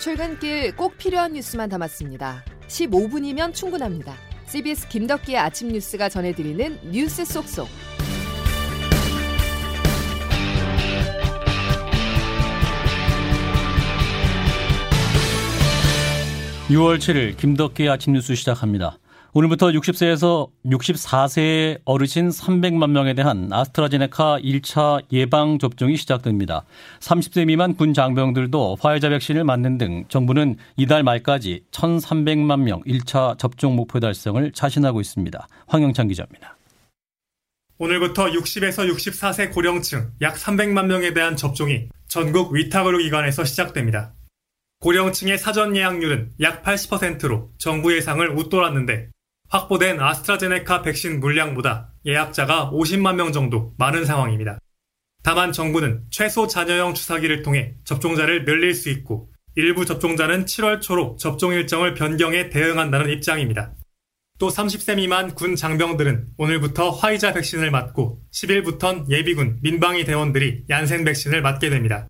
출근길 꼭 필요한 뉴스만 담았습니다. 15분이면 충분합니다. CBS 김덕기의 아침 뉴스가 전해드리는 뉴스 속속. 6월 7일 김덕기의 아침 뉴스 시작합니다. 오늘부터 60세에서 64세 어르신 300만 명에 대한 아스트라제네카 1차 예방 접종이 시작됩니다. 30세 미만 군 장병들도 화이자 백신을 맞는 등 정부는 이달 말까지 1,300만 명 1차 접종 목표 달성을 자신하고 있습니다. 황영찬 기자입니다. 오늘부터 60에서 64세 고령층 약 300만 명에 대한 접종이 전국 위탁의료기관에서 시작됩니다. 고령층의 사전 예약률은 약 80%로 정부 예상을 웃돌았는데 확보된 아스트라제네카 백신 물량보다 예약자가 50만 명 정도 많은 상황입니다. 다만 정부는 최소 잔여형 주사기를 통해 접종자를 늘릴 수 있고 일부 접종자는 7월 초로 접종 일정을 변경해 대응한다는 입장입니다. 또 30세 미만 군 장병들은 오늘부터 화이자 백신을 맞고 10일부턴 예비군 민방위 대원들이 얀센 백신을 맞게 됩니다.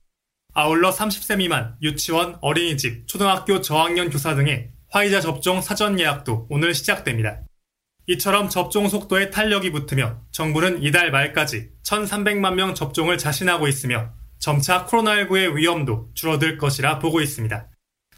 아울러 30세 미만 유치원, 어린이집, 초등학교 저학년 교사 등의 화이자 접종 사전 예약도 오늘 시작됩니다. 이처럼 접종 속도에 탄력이 붙으며 정부는 이달 말까지 1,300만 명 접종을 자신하고 있으며 점차 코로나19의 위험도 줄어들 것이라 보고 있습니다.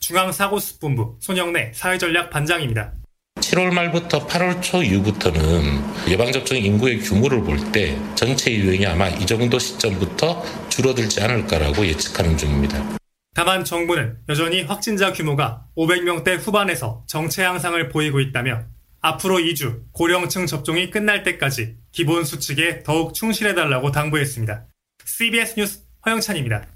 중앙사고수본부 손영래 사회전략 반장입니다. 7월 말부터 8월 초 이후부터는 예방접종 인구의 규모를 볼 때 전체 유행이 아마 이 정도 시점부터 줄어들지 않을까라고 예측하는 중입니다. 다만 정부는 여전히 확진자 규모가 500명대 후반에서 정체 양상을 보이고 있다며 앞으로 2주 고령층 접종이 끝날 때까지 기본 수칙에 더욱 충실해달라고 당부했습니다. CBS 뉴스 허영찬입니다.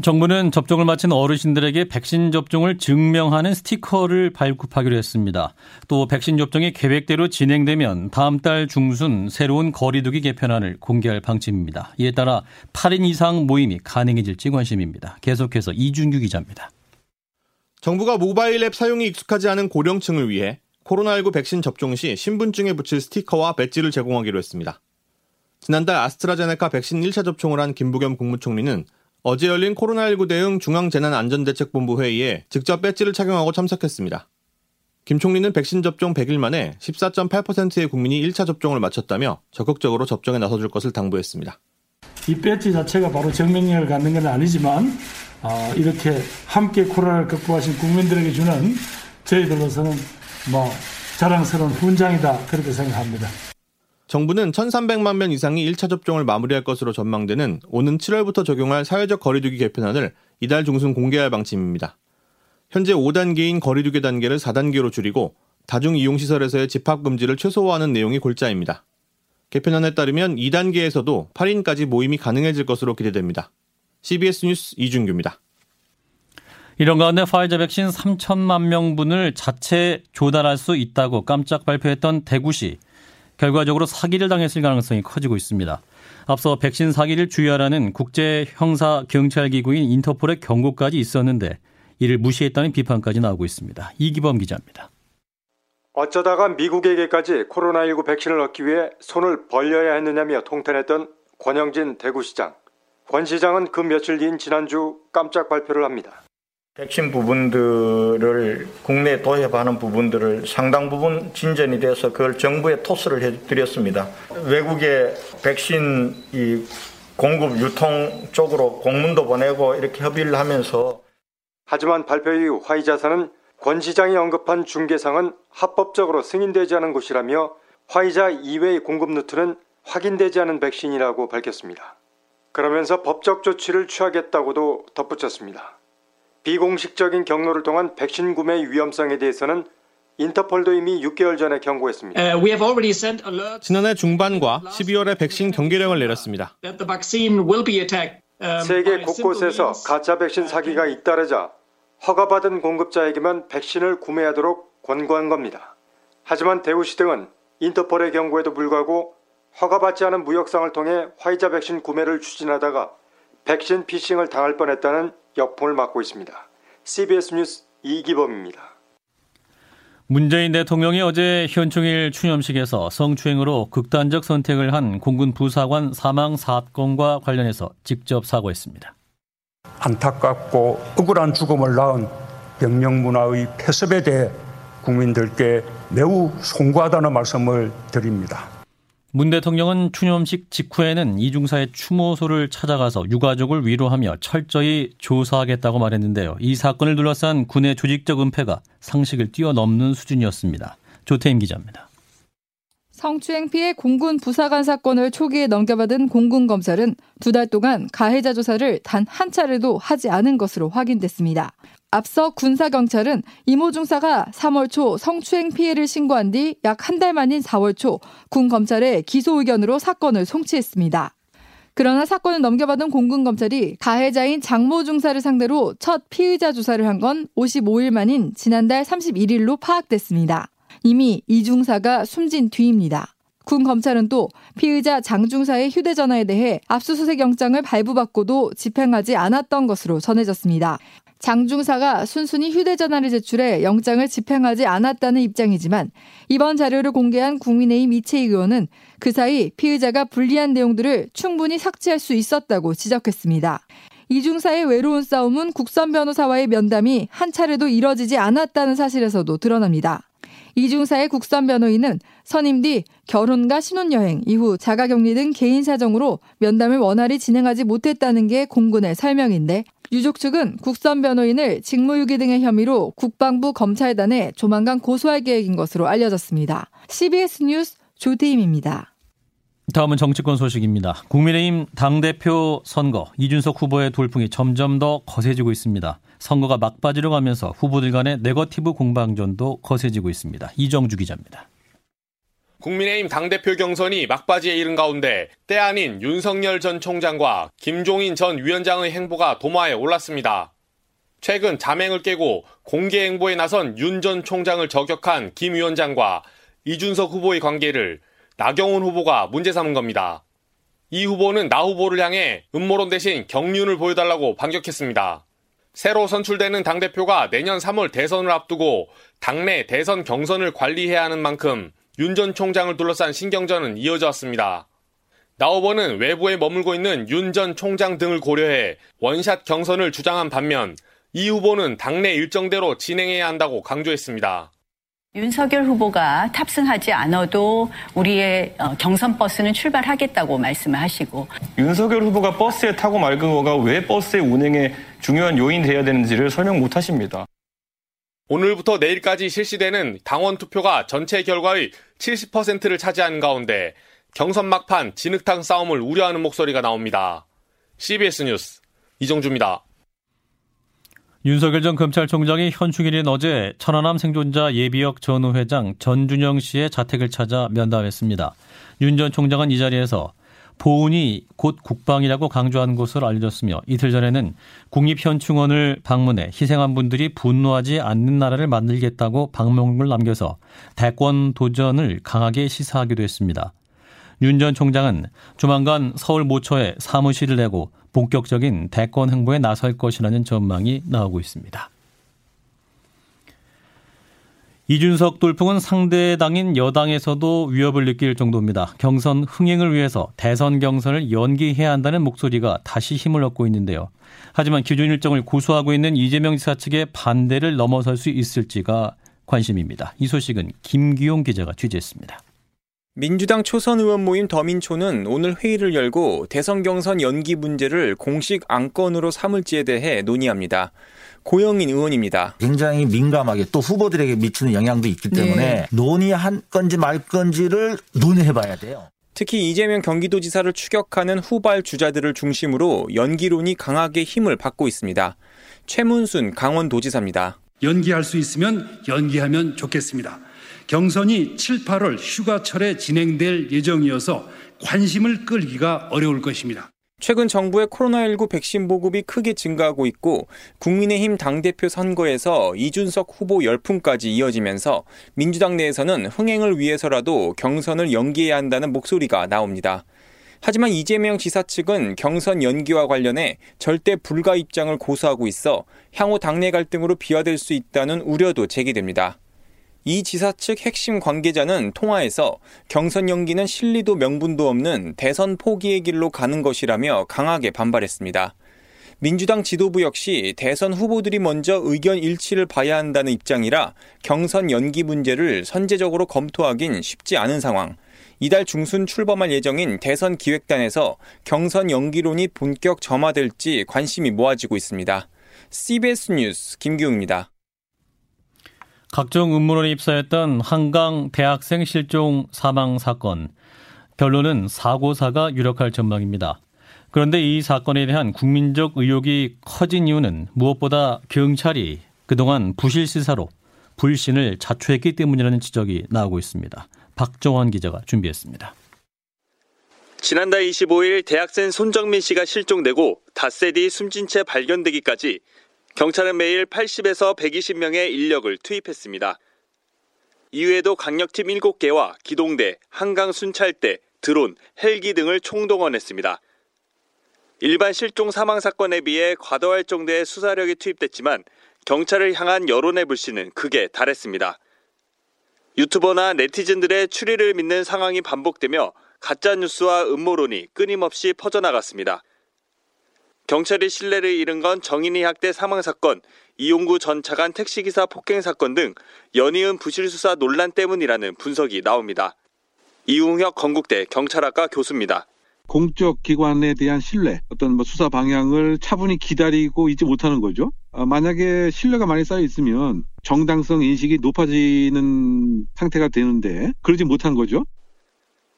정부는 접종을 마친 어르신들에게 백신 접종을 증명하는 스티커를 발급하기로 했습니다. 또 백신 접종이 계획대로 진행되면 다음 달 중순 새로운 거리두기 개편안을 공개할 방침입니다. 이에 따라 8인 이상 모임이 가능해질지 관심입니다. 계속해서 이준규 기자입니다. 정부가 모바일 앱 사용이 익숙하지 않은 고령층을 위해 코로나19 백신 접종 시 신분증에 붙일 스티커와 배지를 제공하기로 했습니다. 지난달 아스트라제네카 백신 1차 접종을 한 김부겸 국무총리는 어제 열린 코로나19 대응 중앙재난안전대책본부 회의에 직접 배지를 착용하고 참석했습니다. 김 총리는 백신 접종 100일 만에 14.8%의 국민이 1차 접종을 마쳤다며 적극적으로 접종에 나서줄 것을 당부했습니다. 이 배지 자체가 바로 증명력을 갖는 건 아니지만 어, 이렇게 함께 코로나를 극복하신 국민들에게 주는 저희들로서는 뭐 자랑스러운 훈장이다 그렇게 생각합니다. 정부는 1,300만 명 이상이 1차 접종을 마무리할 것으로 전망되는 오는 7월부터 적용할 사회적 거리두기 개편안을 이달 중순 공개할 방침입니다. 현재 5단계인 거리두기 단계를 4단계로 줄이고 다중 이용 시설에서의 집합 금지를 최소화하는 내용이 골자입니다. 개편안에 따르면 2단계에서도 8인까지 모임이 가능해질 것으로 기대됩니다. CBS 뉴스 이준규입니다. 이런 가운데 파이자 백신 3천만 명분을 자체 조달할 수 있다고 깜짝 발표했던 대구시 결과적으로 사기를 당했을 가능성이 커지고 있습니다. 앞서 백신 사기를 주의하라는 국제 형사 경찰 기구인 인터폴의 경고까지 있었는데 이를 무시했다는 비판까지 나오고 있습니다. 이기범 기자입니다. 어쩌다가 미국에게까지 코로나19 백신을 얻기 위해 손을 벌려야 했느냐며 통탄했던 권영진 대구시장. 권 시장은 그 며칠 뒤인 지난주 깜짝 발표를 합니다. 백신 부분들을 국내에 도입하는 부분들을 상당 부분 진전이 돼서 그걸 정부에 토스를 해드렸습니다. 외국의 백신 이 공급 유통 쪽으로 공문도 보내고 이렇게 협의를 하면서 하지만 발표 이후 화이자사는 권 시장이 언급한 중개상은 합법적으로 승인되지 않은 곳이라며 화이자 이외의 공급 루트는 확인되지 않은 백신이라고 밝혔습니다. 그러면서 법적 조치를 취하겠다고도 덧붙였습니다. 비공식적인 경로를 통한 백신 구매 위험성에 대해서는 인터폴도 이미 6개월 전에 경고했습니다. Uh, 지난해 중반과 12월에 백신 경계령을 내렸습니다. Um, 세계 곳곳에서 가짜 백신 사기가 잇따르자 허가받은 공급자에게만 백신을 구매하도록 권고한 겁니다. 하지만 대우시 등은 인터폴의 경고에도 불구하고 허가받지 않은 무역상을 통해 화이자 백신 구매를 추진하다가 백신 피싱을 당할 뻔했다는 역풍을 맞고 있습니다. CBS 뉴스 이기범입니다. 문재인 대통령이 어제 현충일 추념식에서 성추행으로 극단적 선택을 한 공군 부사관 사망 사건과 관련해서 직접 사과했습니다. 안타깝고 억울한 죽음을 낳은 병력 문화의 폐습에 대해 국민들께 매우 송구하다는 말씀을 드립니다. 문 대통령은 추념식 직후에는 이중사의 추모소를 찾아가서 유가족을 위로하며 철저히 조사하겠다고 말했는데요. 이 사건을 둘러싼 군의 조직적 은폐가 상식을 뛰어넘는 수준이었습니다. 조태임 기자입니다. 성추행 피해 공군 부사관 사건을 초기에 넘겨받은 공군 검찰은 두 달 동안 가해자 조사를 단 한 차례도 하지 않은 것으로 확인됐습니다. 앞서 군사경찰은 이모 중사가 3월 초 성추행 피해를 신고한 뒤 약 한 달 만인 4월 초 군 검찰에 기소 의견으로 사건을 송치했습니다. 그러나 사건을 넘겨받은 공군 검찰이 가해자인 장모 중사를 상대로 첫 피의자 조사를 한 건 55일 만인 지난달 31일로 파악됐습니다. 이미 이 중사가 숨진 뒤입니다. 군 검찰은 또 피의자 장 중사의 휴대전화에 대해 압수수색 영장을 발부받고도 집행하지 않았던 것으로 전해졌습니다. 장중사가 순순히 휴대전화를 제출해 영장을 집행하지 않았다는 입장이지만 이번 자료를 공개한 국민의힘 이채희 의원은 그 사이 피의자가 불리한 내용들을 충분히 삭제할 수 있었다고 지적했습니다. 이중사의 외로운 싸움은 국선 변호사와의 면담이 한 차례도 이뤄지지 않았다는 사실에서도 드러납니다. 이중사의 국선 변호인은 선임 뒤 결혼과 신혼여행 이후 자가격리 등 개인 사정으로 면담을 원활히 진행하지 못했다는 게 공군의 설명인데 유족 측은 국선 변호인을 직무유기 등의 혐의로 국방부 검찰단에 조만간 고소할 계획인 것으로 알려졌습니다. CBS 뉴스 조태임입니다. 다음은 정치권 소식입니다. 국민의힘 당대표 선거 이준석 후보의 돌풍이 점점 더 거세지고 있습니다. 선거가 막바지로 가면서 후보들 간의 네거티브 공방전도 거세지고 있습니다. 이정주 기자입니다. 국민의힘 당대표 경선이 막바지에 이른 가운데 때 아닌 윤석열 전 총장과 김종인 전 위원장의 행보가 도마에 올랐습니다. 최근 자맹을 깨고 공개 행보에 나선 윤 전 총장을 저격한 김 위원장과 이준석 후보의 관계를 나경원 후보가 문제 삼은 겁니다. 이 후보는 나 후보를 향해 음모론 대신 경륜을 보여달라고 반격했습니다. 새로 선출되는 당대표가 내년 3월 대선을 앞두고 당내 대선 경선을 관리해야 하는 만큼 윤 전 총장을 둘러싼 신경전은 이어져 왔습니다. 나 후보는 외부에 머물고 있는 윤 전 총장 등을 고려해 원샷 경선을 주장한 반면 이 후보는 당내 일정대로 진행해야 한다고 강조했습니다. 윤석열 후보가 탑승하지 않아도 우리의 어, 경선 버스는 출발하겠다고 말씀을 하시고 윤석열 후보가 버스에 타고 맑은 거가 왜 버스의 운행에 중요한 요인이 돼야 되는지를 설명 못 하십니다. 오늘부터 내일까지 실시되는 당원 투표가 전체 결과의 70%를 차지하는 가운데 경선 막판 진흙탕 싸움을 우려하는 목소리가 나옵니다. CBS 뉴스 이정주입니다. 윤석열 전 검찰총장이 현충일인 어제 천안함 생존자 예비역 전 회장 전준영 씨의 자택을 찾아 면담했습니다. 윤 전 총장은 이 자리에서 보훈이 곧 국방이라고 강조한 것으로 알려졌으며 이틀 전에는 국립현충원을 방문해 희생한 분들이 분노하지 않는 나라를 만들겠다고 방문을 남겨서 대권 도전을 강하게 시사하기도 했습니다. 윤 전 총장은 조만간 서울 모처에 사무실을 내고 본격적인 대권 행보에 나설 것이라는 전망이 나오고 있습니다. 이준석 돌풍은 상대 당인 여당에서도 위협을 느낄 정도입니다. 경선 흥행을 위해서 대선 경선을 연기해야 한다는 목소리가 다시 힘을 얻고 있는데요. 하지만 기존 일정을 고수하고 있는 이재명 지사 측의 반대를 넘어설 수 있을지가 관심입니다. 이 소식은 김기용 기자가 취재했습니다. 민주당 초선 의원 모임 더민초는 오늘 회의를 열고 대선 경선 연기 문제를 공식 안건으로 삼을지에 대해 논의합니다. 고영인 의원입니다. 굉장히 민감하게 또 후보들에게 미치는 영향도 있기 때문에 네. 논의한 건지 말 건지를 논의해 봐야 돼요. 특히 이재명 경기도지사를 추격하는 후발 주자들을 중심으로 연기론이 강하게 힘을 받고 있습니다. 최문순 강원도지사입니다. 연기할 수 있으면 연기하면 좋겠습니다. 경선이 7, 8월 휴가철에 진행될 예정이어서 관심을 끌기가 어려울 것입니다. 최근 정부의 코로나19 백신 보급이 크게 증가하고 있고 국민의힘 당대표 선거에서 이준석 후보 열풍까지 이어지면서 민주당 내에서는 흥행을 위해서라도 경선을 연기해야 한다는 목소리가 나옵니다. 하지만 이재명 지사 측은 경선 연기와 관련해 절대 불가 입장을 고수하고 있어 향후 당내 갈등으로 비화될 수 있다는 우려도 제기됩니다. 이 지사 측 핵심 관계자는 통화에서 경선 연기는 실리도 명분도 없는 대선 포기의 길로 가는 것이라며 강하게 반발했습니다. 민주당 지도부 역시 대선 후보들이 먼저 의견 일치를 봐야 한다는 입장이라 경선 연기 문제를 선제적으로 검토하긴 쉽지 않은 상황. 이달 중순 출범할 예정인 대선 기획단에서 경선 연기론이 본격 점화될지 관심이 모아지고 있습니다. CBS 뉴스 김기웅입니다. 각종 음모론에 입사했던 한강 대학생 실종 사망 사건. 결론은 사고사가 유력할 전망입니다. 그런데 이 사건에 대한 국민적 의혹이 커진 이유는 무엇보다 경찰이 그동안 부실 시사로 불신을 자초했기 때문이라는 지적이 나오고 있습니다. 박정환 기자가 준비했습니다. 지난달 25일 대학생 손정민 씨가 실종되고 닷새 뒤 숨진 채 발견되기까지 경찰은 매일 80에서 120명의 인력을 투입했습니다. 이후에도 강력팀 7개와 기동대, 한강 순찰대, 드론, 헬기 등을 총동원했습니다. 일반 실종 사망 사건에 비해 과도할 정도의 수사력이 투입됐지만 경찰을 향한 여론의 불신은 극에 달했습니다. 유튜버나 네티즌들의 추리를 믿는 상황이 반복되며 가짜 뉴스와 음모론이 끊임없이 퍼져나갔습니다. 경찰이 신뢰를 잃은 건 정인이 학대 사망 사건, 이용구 전 차관 택시기사 폭행 사건 등 연이은 부실 수사 논란 때문이라는 분석이 나옵니다. 이웅혁 건국대 경찰학과 교수입니다. 공적 기관에 대한 신뢰, 어떤 뭐 수사 방향을 차분히 기다리고 있지 못하는 거죠. 아, 만약에 신뢰가 많이 쌓여 있으면 정당성 인식이 높아지는 상태가 되는데 그러지 못한 거죠.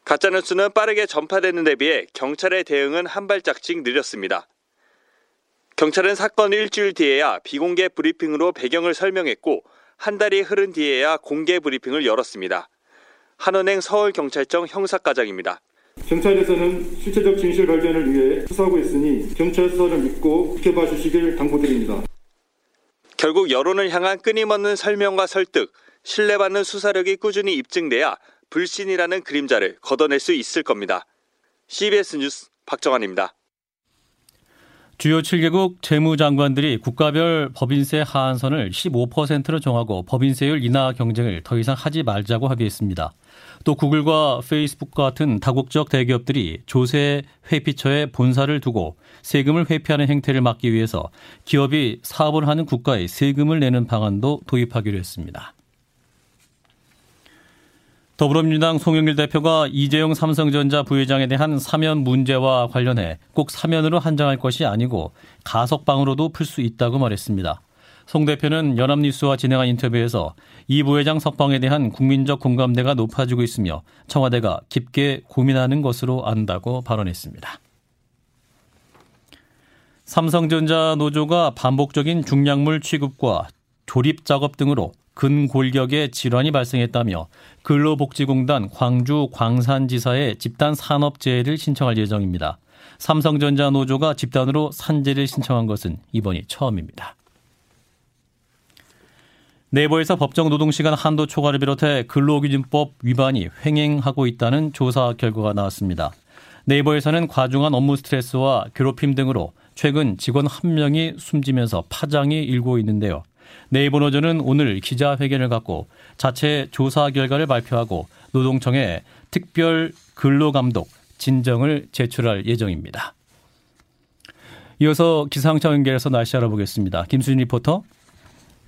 가짜뉴스는 빠르게 전파되는 데 비해 경찰의 대응은 한 발짝씩 느렸습니다. 경찰은 사건 일주일 뒤에야 비공개 브리핑으로 배경을 설명했고 한 달이 흐른 뒤에야 공개 브리핑을 열었습니다. 한은행 서울경찰청 형사과장입니다. 경찰에서는 실체적 진실 발견을 위해 수사하고 있으니 경찰 수사를 믿고 지켜봐 주시길 당부드립니다. 결국 여론을 향한 끊임없는 설명과 설득, 신뢰받는 수사력이 꾸준히 입증돼야 불신이라는 그림자를 걷어낼 수 있을 겁니다. CBS 뉴스 박정환입니다. 주요 7개국 재무장관들이 국가별 법인세 하한선을 15%로 정하고 법인세율 인하 경쟁을 더 이상 하지 말자고 합의했습니다. 또 구글과 페이스북 같은 다국적 대기업들이 조세 회피처에 본사를 두고 세금을 회피하는 행태를 막기 위해서 기업이 사업을 하는 국가에 세금을 내는 방안도 도입하기로 했습니다. 더불어민주당 송영길 대표가 이재용 삼성전자 부회장에 대한 사면 문제와 관련해 꼭 사면으로 한정할 것이 아니고 가석방으로도 풀 수 있다고 말했습니다. 송 대표는 연합뉴스와 진행한 인터뷰에서 이 부회장 석방에 대한 국민적 공감대가 높아지고 있으며 청와대가 깊게 고민하는 것으로 안다고 발언했습니다. 삼성전자 노조가 반복적인 중량물 취급과 조립 작업 등으로 근골격에 질환이 발생했다며 근로복지공단 광주 광산지사에 집단 산업재해를 신청할 예정입니다. 삼성전자 노조가 집단으로 산재를 신청한 것은 이번이 처음입니다. 내부에서 법정 노동시간 한도 초과를 비롯해 근로기준법 위반이 횡행하고 있다는 조사 결과가 나왔습니다. 네이버에서는 과중한 업무 스트레스와 괴롭힘 등으로 최근 직원 한 명이 숨지면서 파장이 일고 있는데요. 네이버 노조는 오늘 기자회견을 갖고 자체 조사 결과를 발표하고 노동청에 특별 근로감독 진정을 제출할 예정입니다. 이어서 기상청 연결해서 날씨 알아보겠습니다. 김수진 리포터.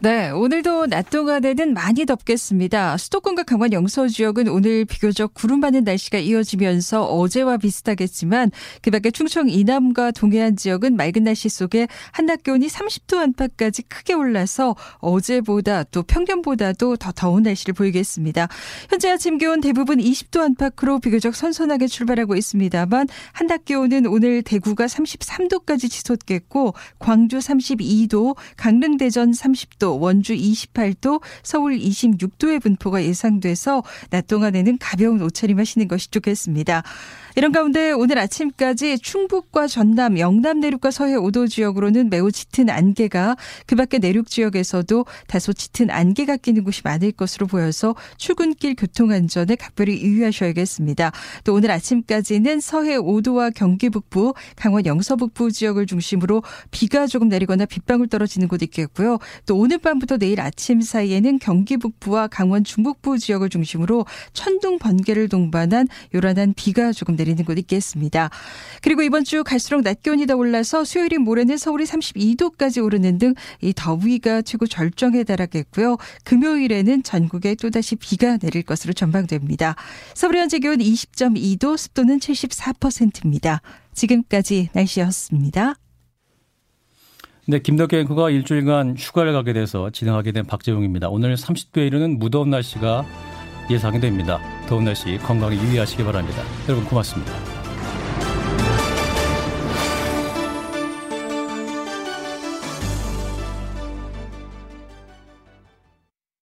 네, 오늘도 낮 동안에는 많이 덥겠습니다. 수도권과 강원 영서 지역은 오늘 비교적 구름 많은 날씨가 이어지면서 어제와 비슷하겠지만 그밖에 충청 이남과 동해안 지역은 맑은 날씨 속에 한낮 기온이 30도 안팎까지 크게 올라서 어제보다 또 평년보다도 더 더운 날씨를 보이겠습니다. 현재 아침 기온 대부분 20도 안팎으로 비교적 선선하게 출발하고 있습니다만 한낮 기온은 오늘 대구가 33도까지 치솟겠고 광주 32도, 강릉 대전 30도 원주 28도, 서울 26도의 분포가 예상돼서 낮 동안에는 가벼운 옷차림 하시는 것이 좋겠습니다. 이런 가운데 오늘 아침까지 충북과 전남, 영남 내륙과 서해 5도 지역으로는 매우 짙은 안개가 그 밖에 내륙 지역에서도 다소 짙은 안개가 끼는 곳이 많을 것으로 보여서 출근길 교통 안전에 각별히 유의하셔야겠습니다. 또 오늘 아침까지는 서해 5도와 경기 북부, 강원 영서 북부 지역을 중심으로 비가 조금 내리거나 빗방울 떨어지는 곳 있겠고요. 또 오늘 밤부터 내일 아침 사이에는 경기 북부와 강원 중북부 지역을 중심으로 천둥 번개를 동반한 요란한 비가 조금 내리는 곳 있겠습니다. 그리고 이번 주 갈수록 낮 기온이 더 올라서 수요일인 모레는 서울이 32도까지 오르는 등 이 더위가 최고 절정에 달하겠고요. 금요일에는 전국에 또다시 비가 내릴 것으로 전망됩니다. 서울의 현재 기온 20.2도, 습도는 74%입니다. 지금까지 날씨였습니다. 네, 김덕기 앵커가 일주일간 휴가를 가게 돼서 진행하게 된 박재웅입니다. 오늘 30도에 이르는 무더운 날씨가 예상이 됩니다. 더운 날씨 건강에 유의하시기 바랍니다. 여러분 고맙습니다.